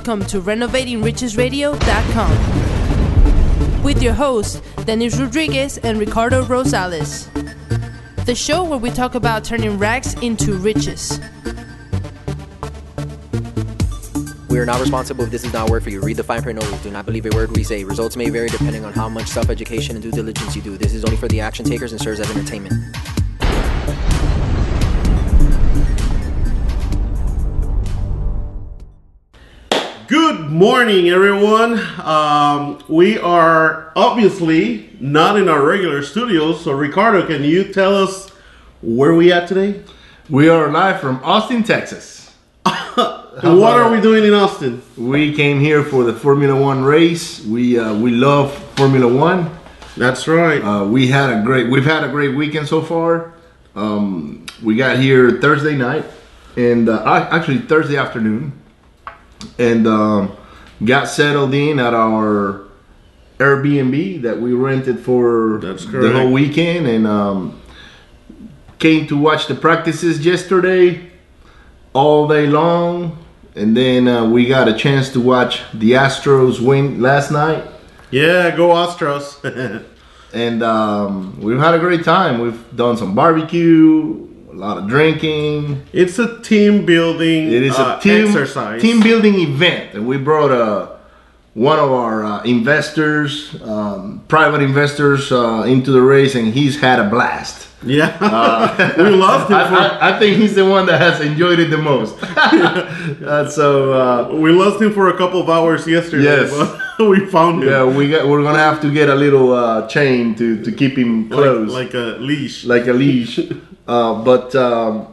Welcome to RenovatingRichesRadio.com with your hosts, Dennis Rodriguez and Ricardo Rosales. The show where we talk about turning rags into riches. We are not responsible if this is not work for you. Read the fine print only. Do not believe a word we say. Results may vary depending on how much self education and due diligence you do. This is only for the action takers and serves as entertainment. Good morning, everyone. Um, we are obviously not in our regular studios, so Ricardo, can you tell us where we at today? We are live from Austin, Texas. what are we doing in Austin? We came here for the Formula One race. We uh, we love Formula One. That's right. Uh, we had a great we've had a great weekend so far. Um, we got here Thursday night and uh, actually Thursday afternoon, and um, got settled in at our Airbnb that we rented for the whole weekend, and um, came to watch the practices yesterday all day long, and then uh, we got a chance to watch the Astros win last night. yeah, go Astros. and um, we've had a great time. We've done some barbecue, a lot of drinking. it's a team building It is uh, a team exercise. team building event, and we brought uh, one of our uh, investors, um, private investors, uh, into the race, and he's had a blast. Yeah, we lost him I, for I, I think he's the one that has enjoyed it the most. Uh, so uh, we lost him for a couple of hours yesterday. Yes. but we found him. yeah, we got we're gonna have to get a little uh, chain to, to keep him like, close. like a leash. like a leash. Uh, but um,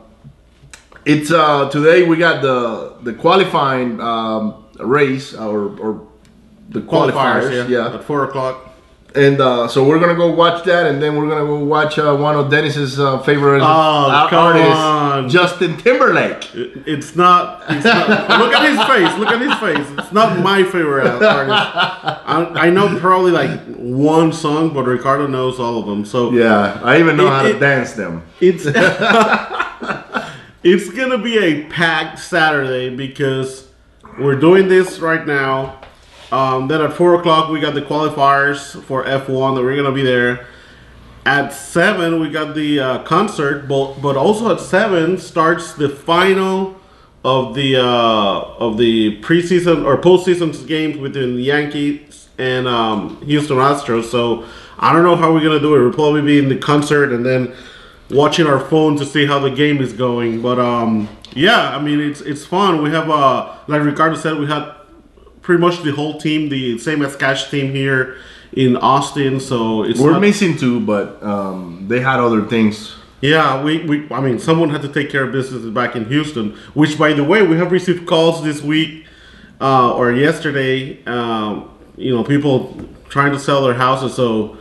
it's uh, today we got the the qualifying um, race or, or the qualifiers, yeah. at four o'clock. And uh, so we're gonna go watch that, and then we're gonna go watch uh, one of Dennis's uh, favorite Oh, uh, artists, on. Justin Timberlake. It- It's not. It's not look at his face. Look at his face. It's not my favorite artist. I, I know probably like one song, but Ricardo knows all of them. So Yeah, I even know It- how to it- dance them. it's it's gonna be a packed Saturday because we're doing this right now. Um, then at four o'clock we got the qualifiers for F1 that we're gonna be there. At seven we got the uh, concert, but but also at seven starts the final of the uh, of the preseason or postseason games between the Yankees and um, Houston Astros. So I don't know how we're gonna do it. We'll probably be in the concert and then watching our phone to see how the game is going. But um, yeah, I mean it's it's fun. We have uh like Ricardo said, we had pretty much the whole team, the same as Cash team here in Austin. So it's We're not- missing two, but um, they had other things. yeah, we, we I mean someone had to take care of business back in Houston, which by the way, we have received calls this week uh, or yesterday, um, you know, people trying to sell their houses. So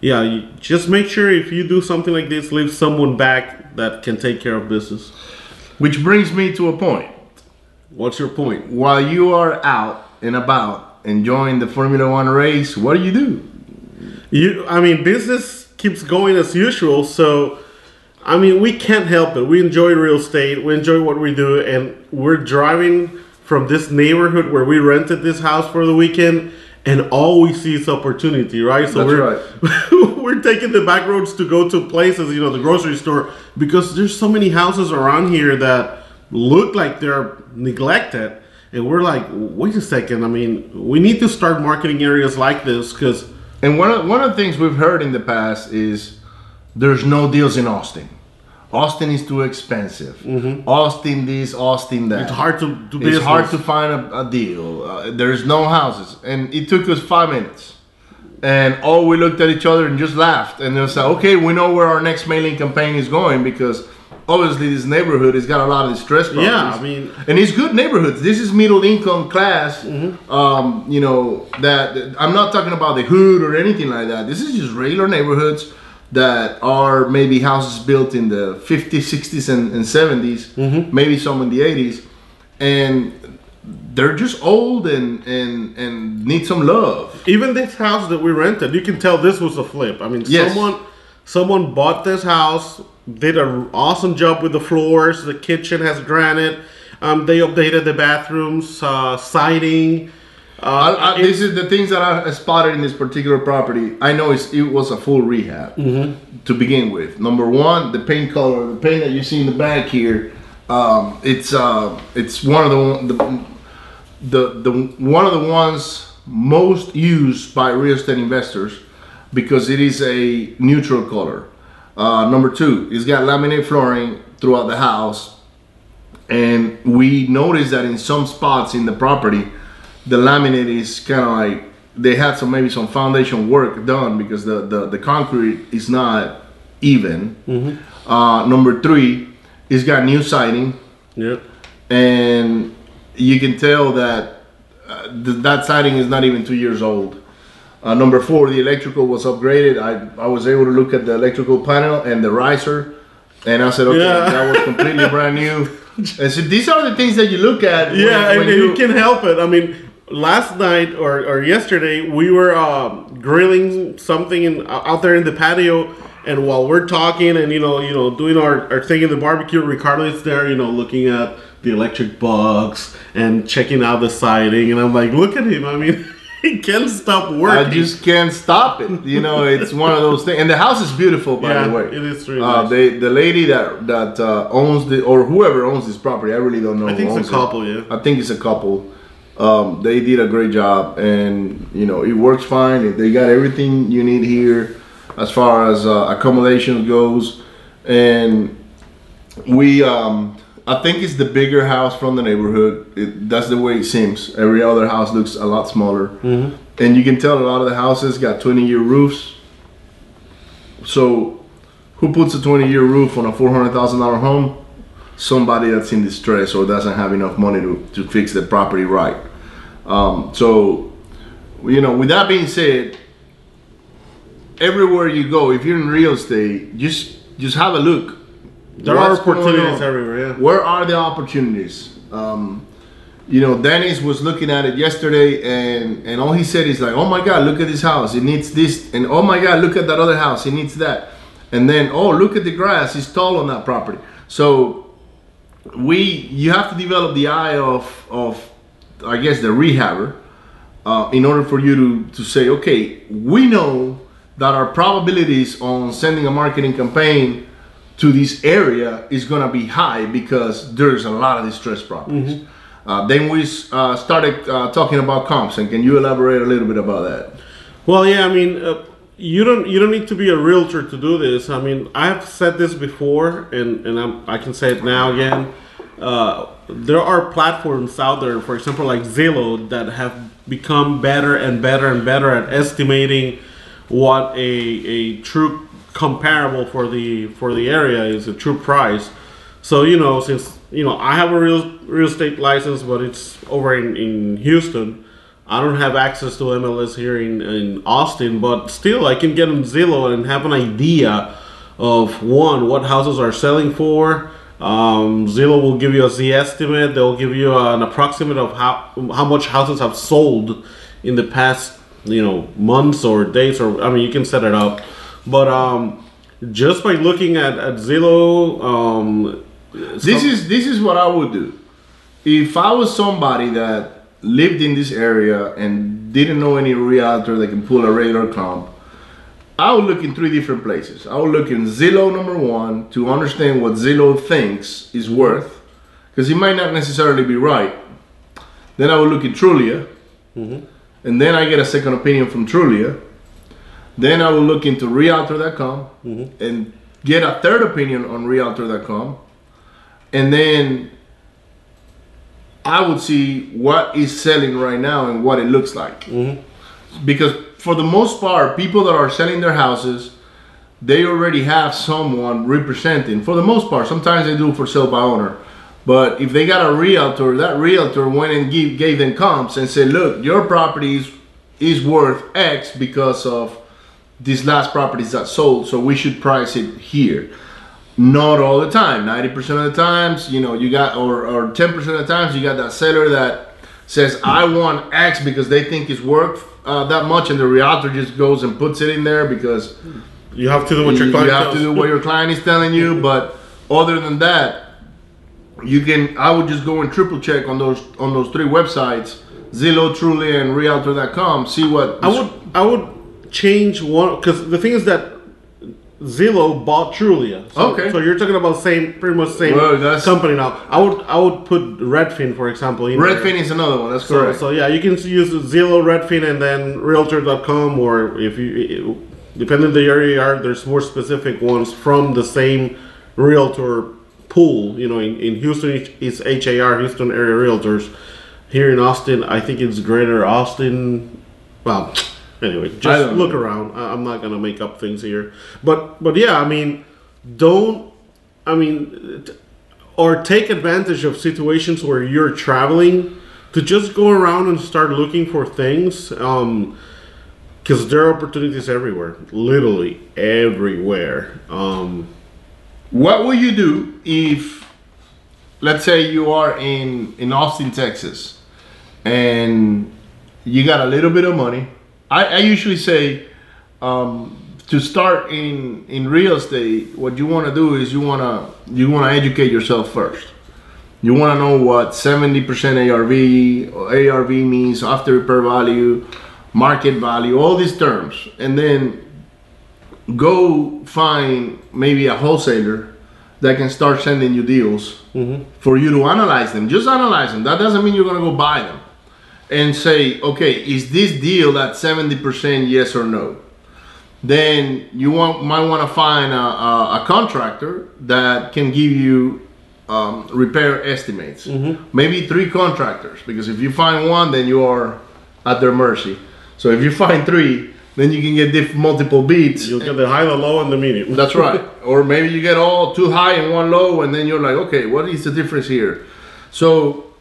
yeah, just make sure if you do something like this, leave someone back that can take care of business. Which brings me to a point. What's your point? while you are out and about enjoying the Formula One race, what do you do? You, I mean, business keeps going as usual. So, I mean, we can't help it. We enjoy real estate. We enjoy what we do, and we're driving from this neighborhood where we rented this house for the weekend, and all we see is opportunity, right? So That's we're we're taking the back roads to go to places, you know, the grocery store, because there's so many houses around here that look like they're neglected. And we're like, wait a second. I mean, we need to start marketing areas like this because And one of, one of the things we've heard in the past is there's no deals in Austin. Austin is too expensive. Austin this, Austin that. Mm-hmm. It's hard to do It's hard to find a, a deal. Uh, there's no houses, and it took us five minutes. And all we looked at each other and just laughed. And it was like, okay, we know where our next mailing campaign is going because obviously this neighborhood has got a lot of distress properties. Yeah, I mean- and it's good neighborhoods. This is middle income class. Mm-hmm. Um, you know that I'm not talking about the hood or anything like that. This is just regular neighborhoods that are maybe houses built in the 50s, 60s, and, and 70s, Mm-hmm. maybe some in the 80s, and they're just old and and and need some love. Even this house that we rented, you can tell this was a flip. I mean, Yes. someone someone bought this house, did an awesome job with the floors. The kitchen has granite. Um, they updated the bathrooms, uh, siding. Uh, I, I, this is the things that I spotted in this particular property. I know it's, it was a full rehab to begin with. Number one, the paint color, the paint that you see in the back here, um, it's uh, it's one of the, the the the one of the ones most used by real estate investors because it is a neutral color. Uh, number two, it's got laminate flooring throughout the house, and we noticed that in some spots in the property, the laminate is kind of like they had some maybe some foundation work done because the the, the concrete is not even. Uh, number three, it's got new siding yeah. and you can tell that uh, th- that siding is not even two years old. Uh, number four, the electrical was upgraded. I, I was able to look at the electrical panel and the riser, and I said, okay, Yeah. that was completely brand new. And so these are the things that you look at. when- Yeah, when and you, can help it. I mean, last night or, or yesterday we were um, grilling something in, out there in the patio, and while we're talking and you know you know doing our, our thing in the barbecue, Ricardo is there, you know, looking at the electric box and checking out the siding, and I'm like, look at him. I mean, he can't stop working. I just can't stop it. You know, it's one of those things. And the house is beautiful, by Yeah, the way. it is really uh, nice. They, the lady that that uh, owns the or whoever owns this property, I really don't know. I think it's a owns it. couple, yeah. I think it's a couple. Um, they did a great job, and you know it works fine. They got everything you need here, as far as uh, accommodation goes, and we. Um, I think it's the bigger house from the neighborhood. It, that's the way it seems. Every other house looks a lot smaller, and you can tell a lot of the houses got 20 year roofs. So, who puts a 20 year roof on a $400,000 home? somebody that's in distress or doesn't have enough money to, to fix the property right. Um, so, you know, with that being said, everywhere you go, if you're in real estate, just just have a look. There are What's going opportunities everywhere. Yeah. Where are the opportunities? Um, you know, Dennis was looking at it yesterday, and and all he said is like, "Oh my God, look at this house! It needs this," and "Oh my God, look at that other house! It needs that," and then, "Oh, look at the grass! It's tall on that property." So we, you have to develop the eye of of, I guess, the rehabber, uh, in order for you to to say, okay, we know that our probabilities on sending a marketing campaign to this area is going to be high because there's a lot of distressed properties. Uh, then we uh, started uh, talking about comps, and can you elaborate a little bit about that? Well, yeah, I mean, uh, you don't you don't need to be a realtor to do this. I mean, I've said this before, and and I'm, I can say it now again. Uh, there are platforms out there, for example, like Zillow, that have become better and better and better at estimating what a a true comparable for the for the area is, a true price. So you know, since you know, I have a real real estate license, but it's over in, in Houston. I don't have access to MLS here in, in Austin, but still, I can get on Zillow and have an idea of one what houses are selling for. Um, Zillow will give you a Zestimate. They'll give you an approximate of how how much houses have sold in the past, you know, months or days, or I mean, you can set it up. But um, just by looking at at Zillow, um, This some- is this is what I would do. If I was somebody that lived in this area and didn't know any realtor that can pull a regular comp, I would look in three different places. I would look in Zillow number one to understand what Zillow thinks is worth, because it might not necessarily be right. Then I would look at Trulia, and then I get a second opinion from Trulia. Then I will look into Realtor.com mm-hmm. and get a third opinion on Realtor.com and then I would see what is selling right now and what it looks like. Mm-hmm. Because for the most part, people that are selling their houses, they already have someone representing. For the most part, sometimes they do for sale by owner. But if they got a realtor, that realtor went and give, gave them comps and said, "Look, your property is, is worth X because of these last properties that sold, so we should price it here." Not all the time. Ninety percent of the times, you know, you got or or ten percent of the times, you got that seller that says, "I want X" because they think it's worth uh, that much, and the realtor just goes and puts it in there because you have to do what your client you have to do what your client is telling you. But other than that, you can. I would just go and triple check on those on those three websites, Zillow, Trulia, and Realtor.com. See what I would I would change one because the thing is that Zillow bought Trulia. So, Okay. So you're talking about same pretty much same company now. I would I would put Redfin for example. In. Redfin is another one. That's So, correct. so yeah, you can use Zillow, Redfin, and then Realtor.com, or if you, depending on the area you are, there's more specific ones from the same realtor pool. You know, in, in Houston, it's HAR, Houston Area Realtors. Here in Austin, I think it's Greater Austin. Well, anyway, just look know. around. I, I'm not gonna make up things here, but but yeah, I mean, don't. I mean, t- or take advantage of situations where you're traveling to just go around and start looking for things um because there are opportunities everywhere literally everywhere um What will you do if, let's say, you are in in Austin, Texas, and you got a little bit of money? I, I usually say um, to start in in real estate, what you want to do is you want to you want to educate yourself first. You want to know what seventy percent ARV or ARV means, after repair value, market value, all these terms, and then go find maybe a wholesaler that can start sending you deals for you to analyze them. Just analyze them. That doesn't mean you're gonna go buy them. And say, okay, is this deal at 70% yes or no? Then you want, might want to find a, a, a contractor that can give you um, repair estimates. Maybe three contractors, because if you find one, then you are at their mercy. So if you find three, then you can get diff- multiple beats. you'll get the high the low and the medium That's right. or maybe you get all too high and one low, and then you're like, okay, what is the difference here? So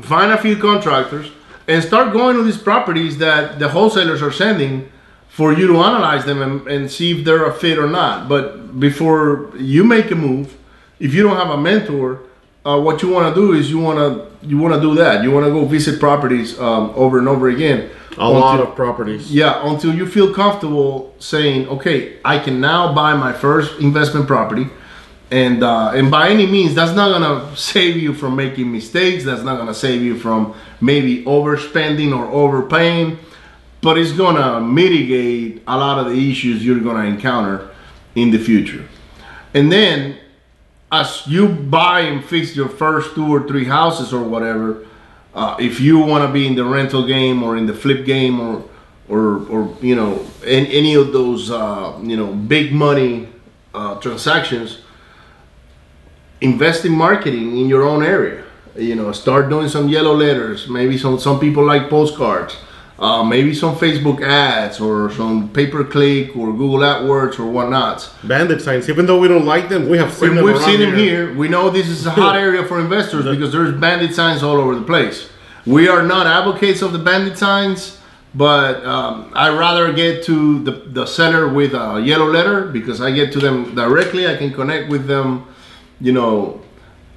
find a few contractors and start going to these properties that the wholesalers are sending for you to analyze them and, and see if they're a fit or not. But before you make a move, if you don't have a mentor, uh, what you want to do is you want to you want to do that. You want to go visit properties um, over and over again. a lot of properties yeah, until you feel comfortable saying, okay, I can now buy my first investment property, and uh, and by any means, that's not gonna save you from making mistakes. That's not gonna save you from maybe overspending or overpaying, but it's gonna mitigate a lot of the issues you're gonna encounter in the future. And then, as you buy and fix your first two or three houses or whatever, uh, if you want to be in the rental game or in the flip game or or or you know in any of those uh, you know big money uh, transactions invest in marketing in your own area you know start doing some yellow letters maybe some some people like postcards uh, maybe some facebook ads or some pay per click or google adwords or whatnot bandit signs even though we don't like them we have seen and them we've seen them here. We know this is a hot area for investors because there's bandit signs all over the place. We are not advocates of the bandit signs, but um, I rather get to the, the seller with a yellow letter because I get to them directly. I can connect with them, you know,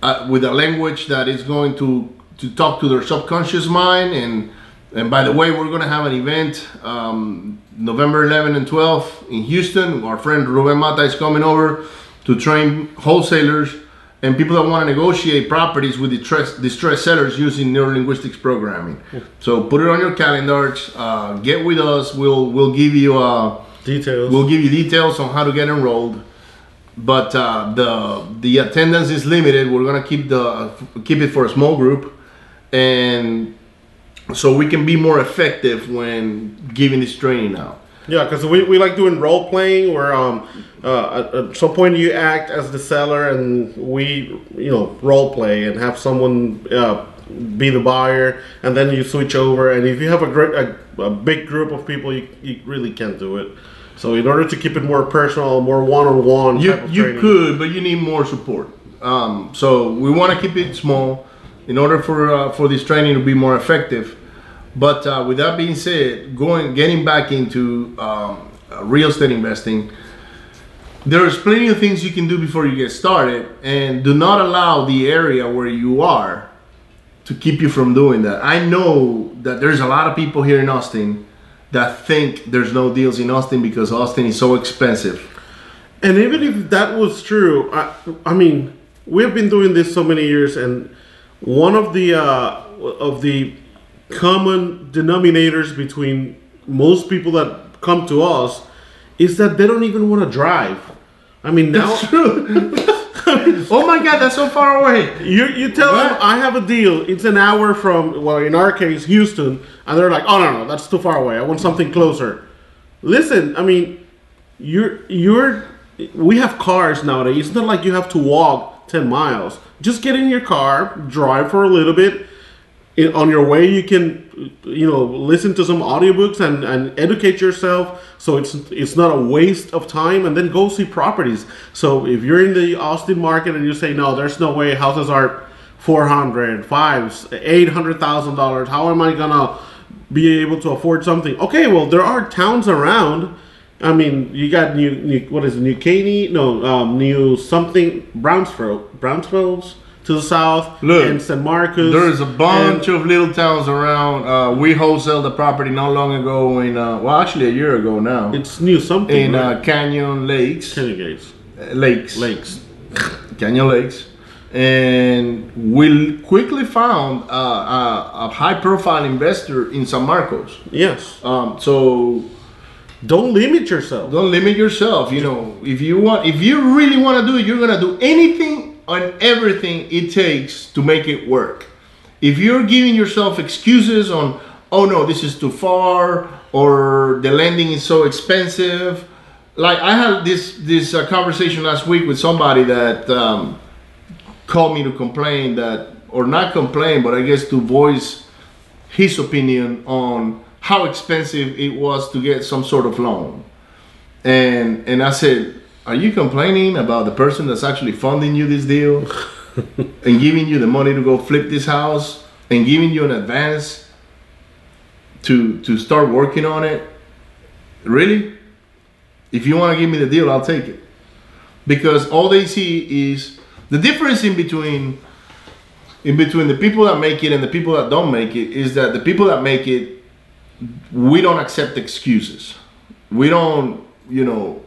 uh, with a language that is going to to talk to their subconscious mind. And and by the way, we're going to have an event um, November 11 and 12 in Houston. Our friend Ruben Mata is coming over to train wholesalers and people that want to negotiate properties with distressed, distressed sellers using neurolinguistics programming. So put it on your calendars. Uh, get with us. We'll we'll give you a details We'll give you details on how to get enrolled, but uh, the the attendance is limited. We're gonna keep the keep it for a small group, and so we can be more effective when giving this training out. Yeah, because we, we like doing role playing where um uh, at, some point you act as the seller and we you know role play and have someone uh, be the buyer and then you switch over and if you have a great a, a big group of people you, you really can't do it. So in order to keep it more personal, more one on one, You you could, but you need more support. Um, so we want to keep it small in order for uh, for this training to be more effective. But uh, with that being said, going getting back into um, uh, real estate investing, there's plenty of things you can do before you get started, and do not allow the area where you are to keep you from doing that. I know that there's a lot of people here in Austin that think there's no deals in Austin because Austin is so expensive. And even if that was true, I, I mean, we've been doing this so many years, and one of the uh, of the common denominators between most people that come to us is that they don't even want to drive. I mean, now That's true. oh my God, that's so far away. you you tell them I have a deal. It's an hour from well, in our case, Houston, and they're like, oh no no, that's too far away. I want something closer. Listen, I mean, you're you're we have cars nowadays. It's not like you have to walk ten miles. Just get in your car, drive for a little bit. On your way, you can you know listen to some audiobooks and, and educate yourself. So it's it's not a waste of time, and then go see properties. So if you're in the Austin market and you say no, there's no way houses are 400 fives 800,000 dollars. How am i gonna be able to afford something? Okay well there are towns around. I mean you got new, new what is it new caney? No um, new something brownsville brownsville's to the south Look, and san marcos There's a bunch of little towns around. Uh, we wholesaled the property not long ago in, uh, well, actually a year ago now, it's new something in right? uh, Canyon Lakes. Canyon Gates. uh, Lakes. lakes Canyon Lakes. And we quickly found uh, a, a high profile investor in San Marcos. yes Um, so don't limit yourself don't limit yourself. You know, if you want, if you really want to do it, you're gonna do anything and everything it takes to make it work. If you're giving yourself excuses on, oh no, this is too far, or the lending is so expensive, like I had this this uh, conversation last week with somebody that um, called me to complain that, or not complain, but I guess to voice his opinion on how expensive it was to get some sort of loan. And and I said, "Are you complaining about the person that's actually funding you this deal and giving you the money to go flip this house and giving you an advance to to start working on it? Really? If you want to give me the deal, I'll take it." Because all they see is the difference in between in between the people that make it and the people that don't make it is that the people that make it we don't accept excuses we don't you know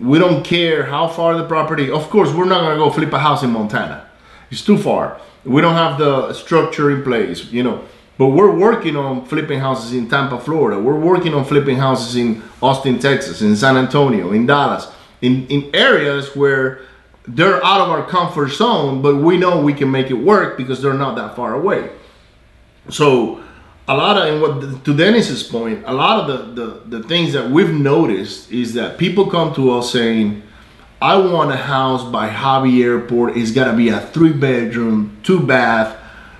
we don't care how far the property of course we're not to go flip a house in montana. It's too far. We don't have the structure in place you know. But we're working on flipping houses in tampa florida. We're working on flipping houses in austin texas in san antonio in dallas in, in areas where they're out of our comfort zone but we know we can make it work because they're not that far away. So a lot of and what to Dennis's point, a lot of the, the the things that we've noticed is that people come to us saying, "I want a house by Hobby Airport. It's got to be a three bedroom, two bath,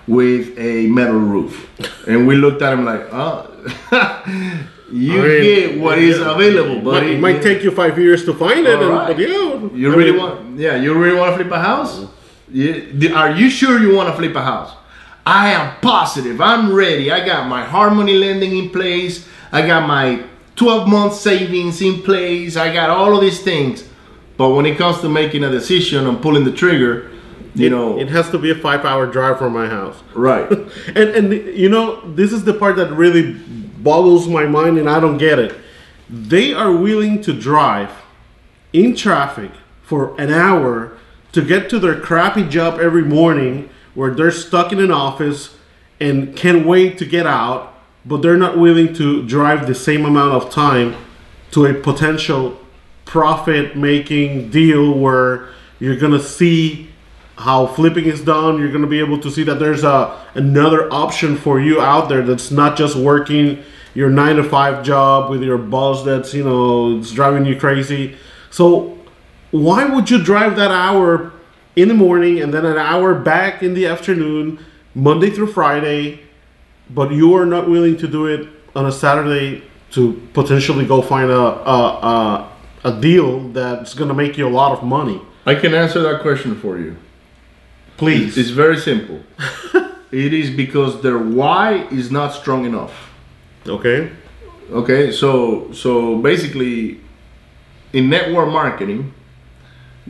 with a metal roof." And we looked at him like, "Oh, you I mean, get what is yeah, available, but. It might take you five years to find it, and, Alright. but yeah, You really mean, want? Yeah, you really want to flip a house? You, are you sure you want to flip a house? I am positive. I'm ready. I got my hard money lending in place. I got my 12 month savings in place. I got all of these things. But when it comes to making a decision and pulling the trigger, you know, It has to be a five-hour drive from my house. right? and and you know this is the part that really boggles my mind and i don't get it they are willing to drive in traffic for an hour to get to their crappy job every morning where they're stuck in an office and can't wait to get out but they're not willing to drive the same amount of time to a potential profit making deal where you're gonna see how flipping is done. You're to be able to see that there's a another option for you out there that's not just working your 9 to 5 job with your boss that's you know it's driving you crazy. So why would you drive that hour in the morning and then an hour back in the afternoon monday through friday but you are not willing to do it on a saturday to potentially go find a a, a, a deal that's going to make you a lot of money I can answer that question for you. please It's very simple. it is because their why is not strong enough. okay Okay, so so basically, in network marketing,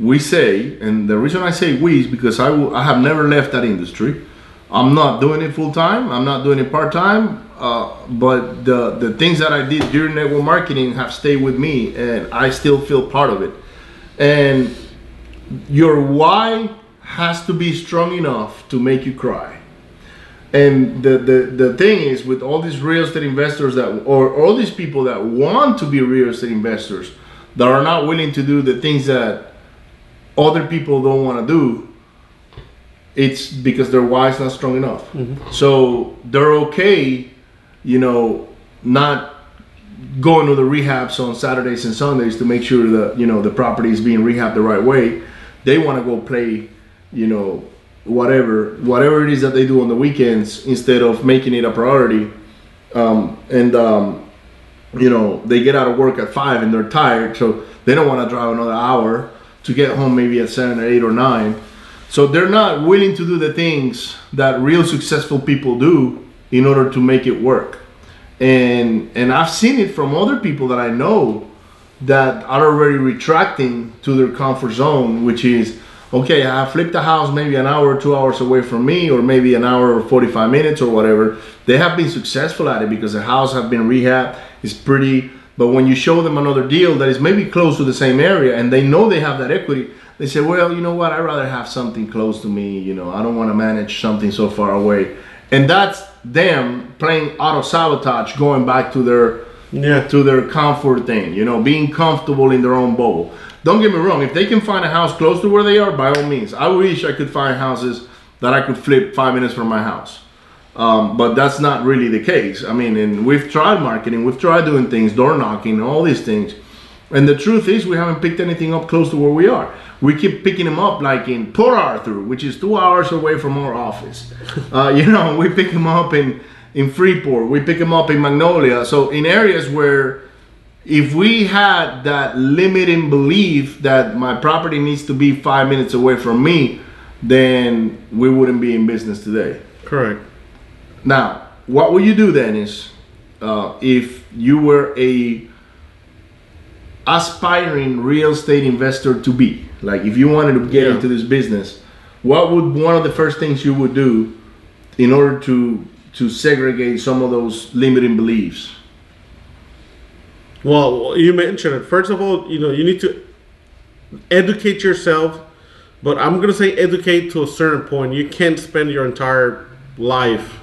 we say, and the reason I say we is because I I have never left that industry. I'm not doing it full time. I'm not doing it part time. Uh, but the the things that I did during network marketing have stayed with me, and I still feel part of it. And your why has to be strong enough to make you cry. And the, the, the thing is, with all these real estate investors that, or all these people that want to be real estate investors, that are not willing to do the things that other people don't want to do, it's because their why is not strong enough. So they're okay, you know, not going to the rehabs on Saturdays and Sundays to make sure that you know the property is being rehabbed the right way. They want to go play, you know, whatever whatever it is that they do on the weekends instead of making it a priority. Um, and um, you know they get out of work at five and they're tired, so they don't want to drive another hour to get home maybe at seven or eight or nine. So they're not willing to do the things that real successful people do in order to make it work and and I've seen it from other people that I know that are already retracting to their comfort zone, which is okay. I flipped the house maybe an hour or two hours away from me, or maybe an hour or forty five minutes or whatever. They have been successful at it because the house have been rehabbed. It's pretty, but when you show them another deal that is maybe close to the same area and they know they have that equity, they say, well, you know what? I'd rather have something close to me. You know, I don't want to manage something so far away, and that's them playing auto sabotage, going back to their Yeah. to their comfort thing, you know, being comfortable in their own bubble. Don't get me wrong, if they can find a house close to where they are, by all means. I wish I could find houses that I could flip five minutes from my house. Um, but that's not really the case. I mean, and we've tried marketing, we've tried doing things, door knocking, all these things. And the truth is, we haven't picked anything up close to where we are. We keep picking them up like in Port Arthur, which is two hours away from our office. Uh, you know, we pick them up in, in Freeport, we pick them up in Magnolia. So in areas where if we had that limiting belief that my property needs to be five minutes away from me, then we wouldn't be in business today. Correct. Now, what would you do then is uh, if you were a aspiring real estate investor to be, like if you wanted to get Yeah. into this business, what would one of the first things you would do in order to to segregate some of those limiting beliefs? Well, you mentioned it. First of all, you know, you need to educate yourself, but I'm going to say educate to a certain point. You can't spend your entire life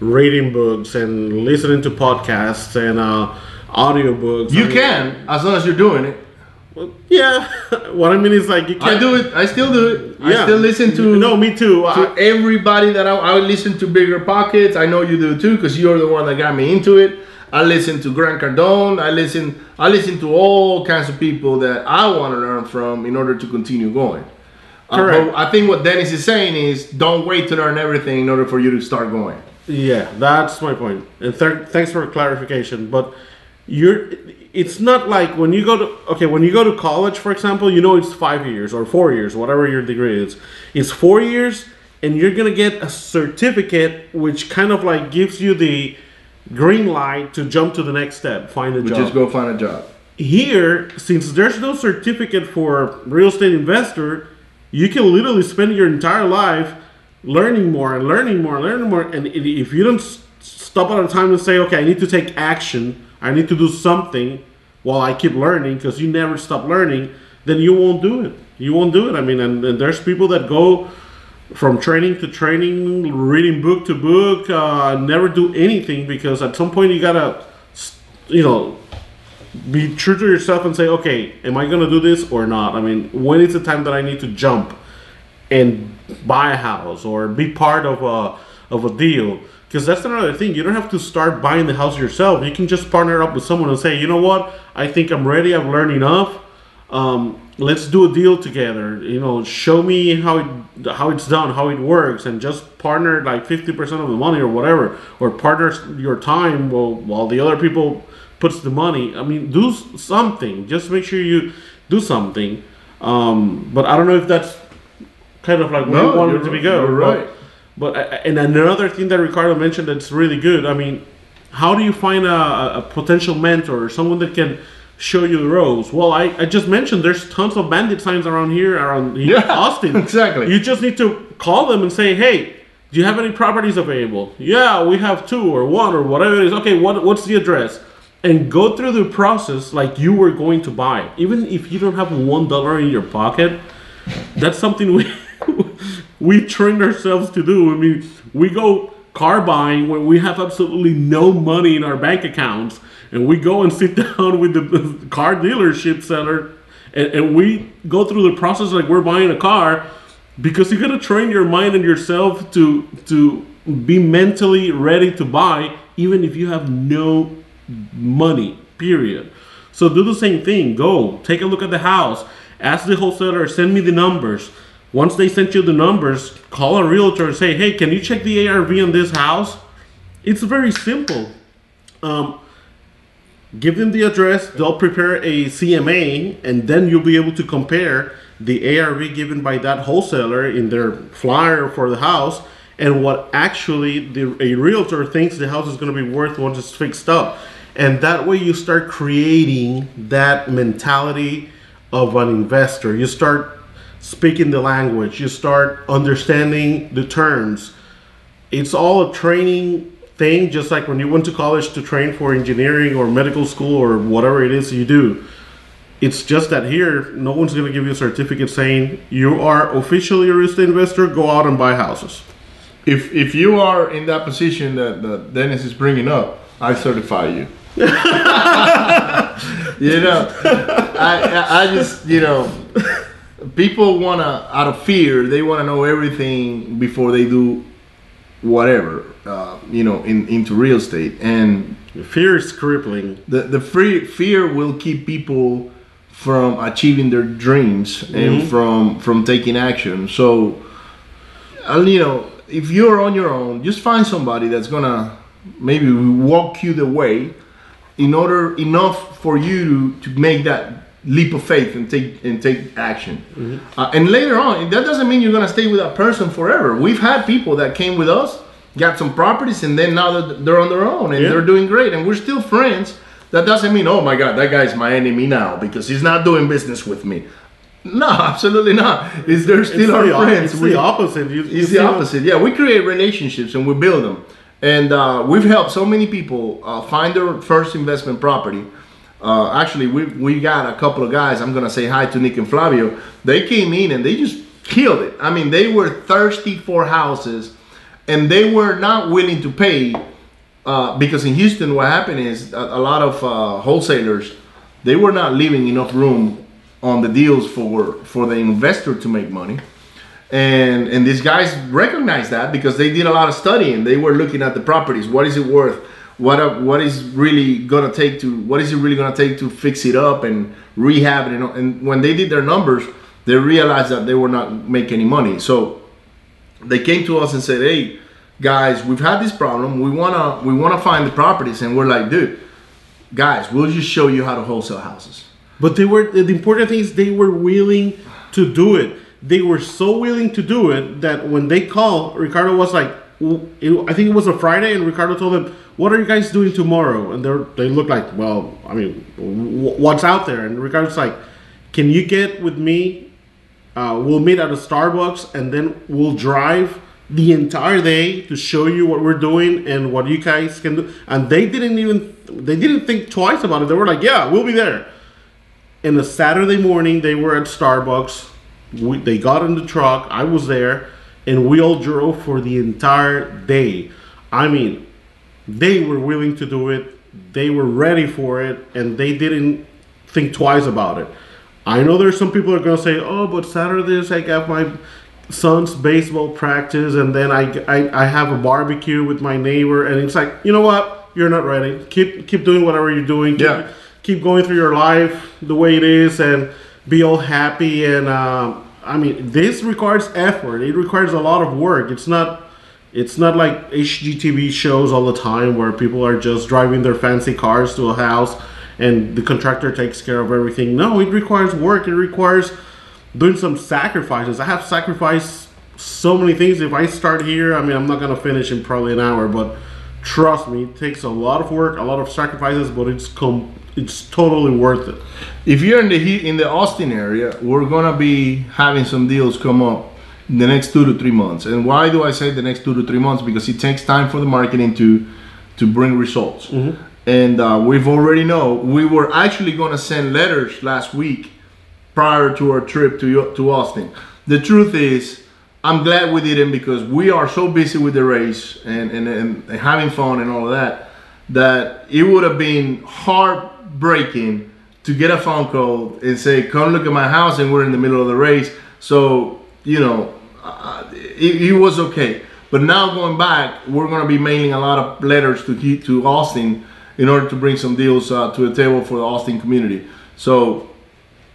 reading books and listening to podcasts and uh, audiobooks. You I mean, can, as long as you're doing it. well, yeah. what I mean is like you can't I do it. I still do it. I Yeah. still listen to No, me too. to I, everybody that I, I listen to Bigger Pockets. I know you do too, because you're the one that got me into it. I listen to Grant Cardone. I listen. I listen to all kinds of people that I want to learn from in order to continue going. Uh, Correct. but I think what Dennis is saying is don't wait to learn everything in order for you to start going. Yeah, that's my point. And th- thanks for clarification. But you're, it's not like when you go to okay when you go to college, for example, you know it's five years or four years, whatever your degree is. It's four years, and you're gonna get a certificate, which kind of like gives you the green light to jump to the next step, find a But job just go find a job. here, since there's no certificate for real estate investor, you can literally spend your entire life learning more and learning more and learning more. And if you don't stop at a time and say, okay, I need to take action, I need to do something while I keep learning, because you never stop learning, then you won't do it. You won't do it. I mean, and, and there's people that go from training to training, reading book to book, uh, never do anything because at some point you gotta, you know, be true to yourself and say, okay, am I gonna do this or not? I mean, when is the time that I need to jump and buy a house or be part of a of a deal? Because that's another thing. You don't have to start buying the house yourself. You can just partner up with someone and say, you know what, I think I'm ready. I've learned enough. Um, let's do a deal together. You know, show me how it how it's done, how it works, and just partner like fifty percent of the money or whatever, or partner your time while while the other people puts the money. I mean, do something. Just make sure you do something. Um, but I don't know if that's kind of like No, you want it to be good. You're but- right. But uh, and another thing that Ricardo mentioned that's really good. I mean, how do you find a, a- potential mentor or someone that can show you the ropes? Well, I, I just mentioned there's tons of bandit signs around here around here, Yeah, Austin. exactly. You just need to call them and say, hey. Do you have any properties available? Yeah, we have two or one or whatever it is. Okay, what what's the address? And go through the process like you were going to buy. Even if you don't have one dollar in your pocket, that's something we we trained ourselves to do. I mean, we go car buying when we have absolutely no money in our bank accounts, and we go and sit down with the car dealership seller, and, and we go through the process like we're buying a car, because you gotta train your mind and yourself to to be mentally ready to buy, even if you have no money. Period. So do the same thing. Go take a look at the house. Ask the wholesaler, send me the numbers. Once they sent you the numbers, call a realtor and say, "Hey, can you check the ARV on this house?" It's very simple. Um, give them the address. They'll prepare a CMA, and then you'll be able to compare the ARV given by that wholesaler in their flyer for the house and what actually the, a realtor thinks the house is going to be worth once it's fixed up. And that way, you start creating that mentality of an investor. You start speaking the language, you start understanding the terms. It's all a training thing, just like when you went to college to train for engineering or medical school or whatever it is you do. It's just that here, no one's going to give you a certificate saying you are officially a real estate investor, go out and buy houses. If if you are in that position that, that Dennis is bringing up, I certify you. you know, I, I I just you know, people wanna out of fear they wanna know everything before they do whatever uh, you know in into real estate. And Fear is crippling. the the free fear will keep people from achieving their dreams and from from taking action. So uh, you know if you're on your own just find somebody that's gonna maybe walk you the way in order enough for you to, to make that leap of faith and take and take action uh, and later on that doesn't mean you're gonna stay with that person forever we've had people that came with us got some properties and then now that they're on their own and Yeah. they're doing great and we're still friends that doesn't mean oh my god that guy's my enemy now because he's not doing business with me no absolutely not is they're still It's our the, friends it's We- the opposite. You, it's the opposite. Yeah, we create relationships and we build them. And uh, we've helped so many people uh, find their first investment property. Uh, actually, we we got a couple of guys. I'm gonna say hi to Nick and Flavio. They came in and they just killed it. I mean, they were thirsty for houses, and they were not willing to pay uh, because in Houston, what happened is a, a lot of uh, wholesalers they were not leaving enough room on the deals for for the investor to make money and and these guys recognized that because they did a lot of studying they were looking at the properties what is it worth what what is really gonna take to what is it really gonna take to fix it up and rehab it and, and when they did their numbers they realized that they were not making any money. So they came to us and said hey guys we've had this problem. We wanna we wanna find the properties. And we're like dude guys we'll just show you how to wholesale houses. But they were the important thing is they were willing to do it. They were so willing to do it that when they called, Ricardo was like, I think it was a Friday, and Ricardo told them, "What are you guys doing tomorrow?" And they they looked like, well, I mean, what's out there? And Ricardo's like, "Can you get with me? Uh, we'll meet at a Starbucks, and then we'll drive." The entire day to show you what we're doing and what you guys can do, and they didn't even they didn't think twice about it. They were like, "Yeah, we'll be there." And a Saturday morning, they were at Starbucks. We, they got in the truck. I was there, and we all drove for the entire day. I mean, they were willing to do it. They were ready for it, and they didn't think twice about it. I know there's some people are gonna say, "Oh, but Saturdays I got my son's baseball practice, and then I, I, I have a barbecue with my neighbor," and it's like, you know what? You're not ready. Keep keep doing whatever you're doing. Keep, Yeah. keep going through your life the way it is and be all happy and um, i mean this requires effort. It requires a lot of work. It's not it's not like hgtv shows all the time where people are just driving their fancy cars to a house and the contractor takes care of everything. No it requires work. It requires doing some sacrifices. I have sacrificed so many things. If i start here i mean i'm not to finish in probably an hour but trust me it takes a lot of work a lot of sacrifices but it's com- it's totally worth it if you're in the heat in the Austin area, we're gonna be having some deals come up in the next two to three months. And why do I say the next two to three months? Because it takes time for the marketing to to bring results. And uh, we've already know we were actually gonna send letters last week prior to our trip to to Austin. The truth is, I'm glad we didn't because we are so busy with the race and, and, and having fun and all of that that it would have been heartbreaking to get a phone call and say, "Come look at my house," and we're in the middle of the race. So you know, uh, it, it was okay. But now going back, we're going to be mailing a lot of letters to to Austin in order to bring some deals uh, to the table for the Austin community. So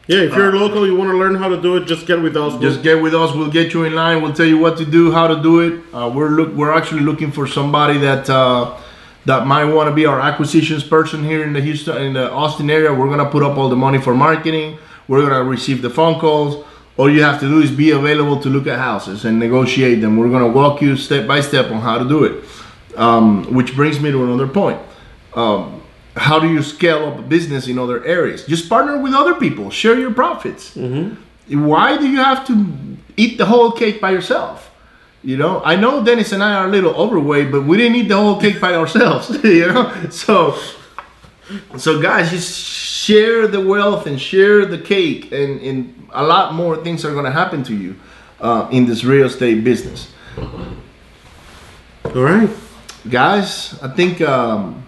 Yeah, if you're local, you want to learn how to do it, just get with us. just get with us. We'll get you in line. We'll tell you what to do, how to do it. Uh, we're look. We're actually looking for somebody that uh, that might want to be our acquisitions person here in the Houston, in the Austin area. We're gonna put up all the money for marketing. We're gonna receive the phone calls. All you have to do is be available to look at houses and negotiate them. We're gonna walk you step by step on how to do it. Um, which brings me to another point. Um, how do you scale up a business in other areas? Just partner with other people. Share your profits. Why do you have to eat the whole cake by yourself? You know, I know Dennis and I are a little overweight, but we didn't eat the whole cake by ourselves. You know, so so guys, just share the wealth and share the cake, and, and a lot more things are gonna happen to you uh, in this real estate business. All right. guys i think um,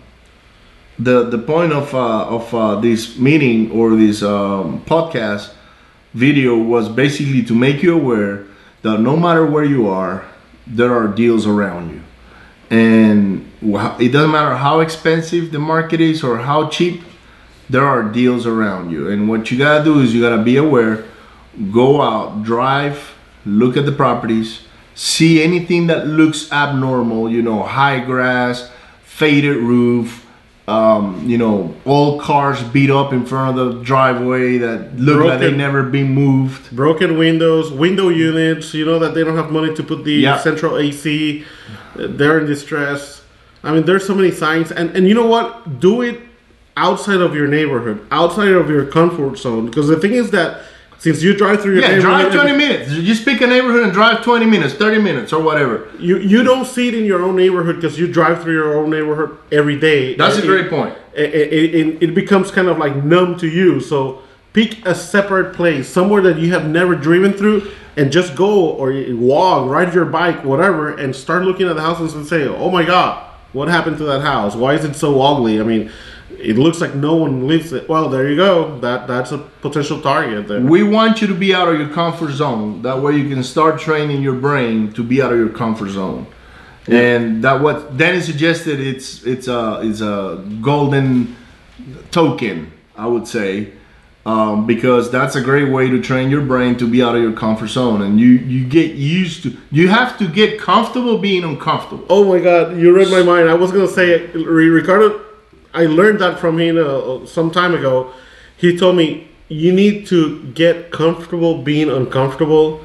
the the point of uh, of uh, this meeting or this um, podcast video was basically to make you aware that no matter where you are there are deals around you. And it doesn't matter how expensive the market is or how cheap there are deals around you. And what you gotta do is you gotta be aware go out drive look at the properties see anything that looks abnormal you know high grass faded roof um, you know all cars beat up in front of the driveway that look like they never been moved Broken windows, window units. You know that they don't have money to put the Yeah. central AC. They're in distress. I mean, there's so many signs, and and you know what? Do it outside of your neighborhood, outside of your comfort zone. Because the thing is that since you drive through your yeah drive 20 minutes You pick a neighborhood and drive 20 minutes 30 minutes or whatever you you don't see it in your own neighborhood because you drive through your own neighborhood every day. that's a It- great point it, it, it, it becomes kind of like numb to you. So pick a separate place, somewhere that you have never driven through, and just go or walk, ride your bike, whatever, and start looking at the houses and say, "Oh my God, what happened to that house? Why is it so ugly?" I mean, it looks like no one lives it. Well, there you go. That that's a potential target there. We want you to be out of your comfort zone. That way you can start training your brain to be out of your comfort zone. And that what Danny suggested it's it's a it's a golden token, I would say. Um, because that's a great way to train your brain to be out of your comfort zone and you you get used to you have to get comfortable being uncomfortable Oh my God, you read my mind. I was gonna say, Ri- Ricardo. I learned that from him uh, some time ago. He told me you need to get comfortable being uncomfortable,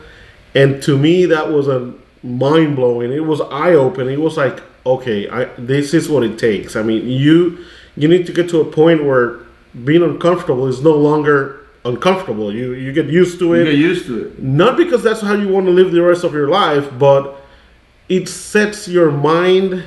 and to me that was a mind blowing. It was eye opening. It was like, okay, I this is what it takes. I mean, you you need to get to a point where being uncomfortable is no longer uncomfortable. You you get used to you it get used to it not because that's how you want to live the rest of your life, but it sets your mind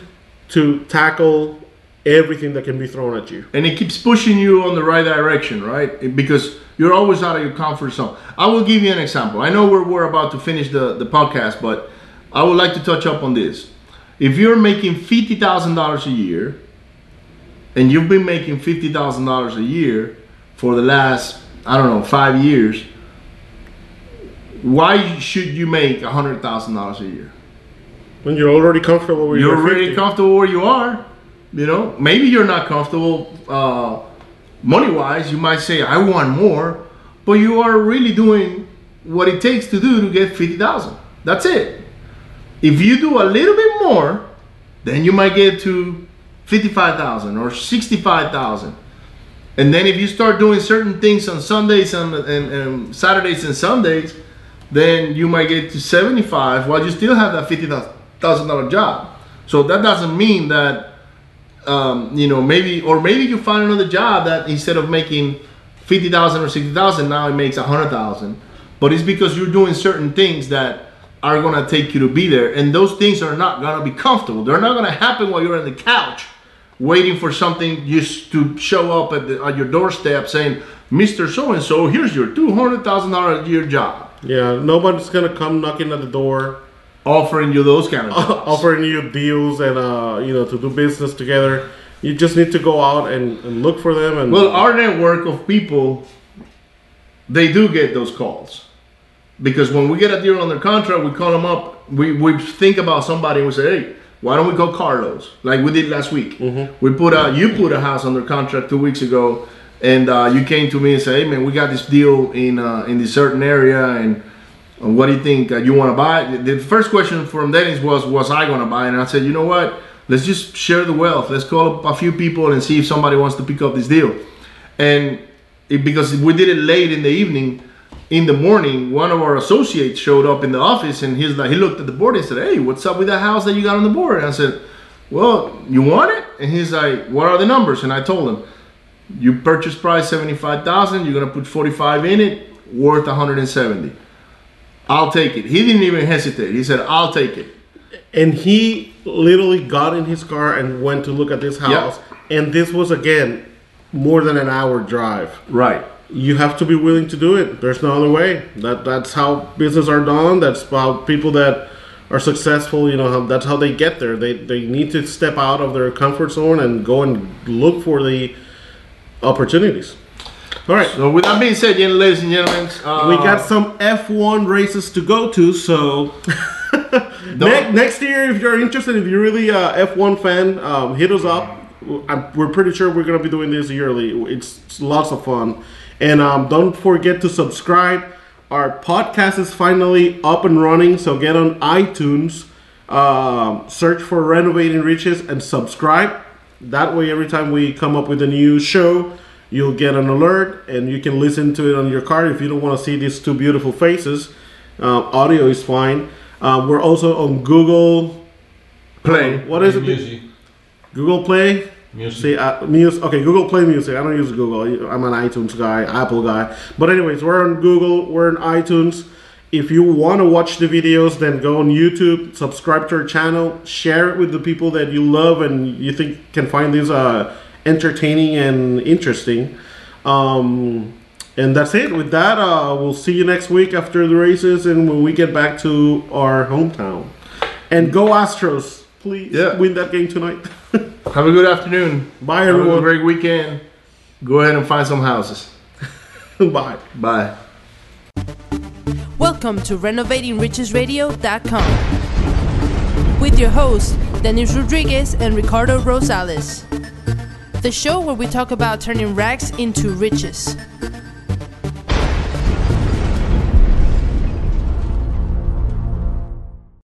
to tackle everything that can be thrown at you. and it keeps pushing you on the right direction, right? Because you're always out of your comfort zone. I will give you an example. I know we're, we're about to finish the, the podcast, but I would like to touch up on this. If you're making $50,000 a year, and you've been making $50,000 a year for the last, I don't know, five years, why should you make $100,000 a year? When you're already comfortable with you're your really 50. comfortable where you are. You know, maybe you're not comfortable uh, money wise. You might say, I want more, but you are really doing what it takes to do to get 50,000. That's it. If you do a little bit more, then you might get to 55,000 or 65,000. And then if you start doing certain things on Sundays and, and, and Saturdays and Sundays, then you might get to 75 while you still have that $50,000 job. So that doesn't mean that, um, you know, maybe, or maybe you find another job that instead of making 50,000 or 60,000, now it makes a 100,000. But it's because you're doing certain things that are to take you to be there. And those things are not to be comfortable. They're not to happen while you're on the couch waiting for something just to show up at, the, at your doorstep saying, Mr. So and so, here's your $200,000 a year job. Yeah, nobody's gonna come knocking at the door, offering you those kind of jobs. offering you deals and uh, you know to do business together. You just need to go out and, and look for them. And Well, our network of people, they do get those calls. Because when we get a deal under contract, we call them up. We, we think about somebody and we say, hey, why don't we call Carlos? Like we did last week. We put a, you put a house under contract two weeks ago, and uh, you came to me and said, hey man, we got this deal in uh, in this certain area, and what do you think? Uh, you want to buy? The first question from Dennis was, was I going to buy? And I said, you know what? Let's just share the wealth. Let's call up a few people and see if somebody wants to pick up this deal. And it, because we did it late in the evening, in the morning, one of our associates showed up in the office and he's like, he looked at the board and said, "Hey, what's up with that house that you got on the board?" And I said, "Well, you want it?" And he's like, "What are the numbers?" And I told him, "You purchase price seventy five thousand. You're gonna put forty five in it, worth one hundred and seventy. I'll take it." He didn't even hesitate. He said, "I'll take it." and he literally got in his car and went to look at this house. And this was again more than an hour drive. Right. You have to be willing to do it. There's no other way. That that's how business are done. That's how people that are successful. You know, how, that's how they get there. They they need to step out of their comfort zone and go and look for the opportunities. All right. So with that being said, ladies and gentlemen, uh, We got some F1 races to go to, so ne- next year, if you're interested, if you're really a F1 fan, um, hit us up. I'm, we're pretty sure we're gonna be doing this yearly. It's, it's lots of fun, and um, don't forget to subscribe. Our podcast is finally up and running, so get on iTunes, um, search for Renovating Riches, and subscribe. That way, every time we come up with a new show, you'll get an alert and you can listen to it on your car if you don't want to see these two beautiful faces. Uh, audio is fine. Uh, we're also on Google. play. What is it? Music. Google Play. Music. See, uh, music. Okay, Google Play Music. I don't use Google. I'm an iTunes guy, Apple guy. But anyways, we're on Google. We're on iTunes. If you want to watch the videos, then go on YouTube, subscribe to our channel, share it with the people that you love and you think can find these uh, entertaining and interesting. Um, and that's it. With that, uh, we'll see you next week after the races and when we get back to our hometown. And go Astros! Please Yeah. win that game tonight. Have a good afternoon. Bye, Have a everyone. great weekend. Go ahead and find some houses. Bye. Bye. Welcome to RenovatingRichesRadio.com with your hosts, Dennis Rodriguez and Ricardo Rosales the show where we talk about turning rags into riches.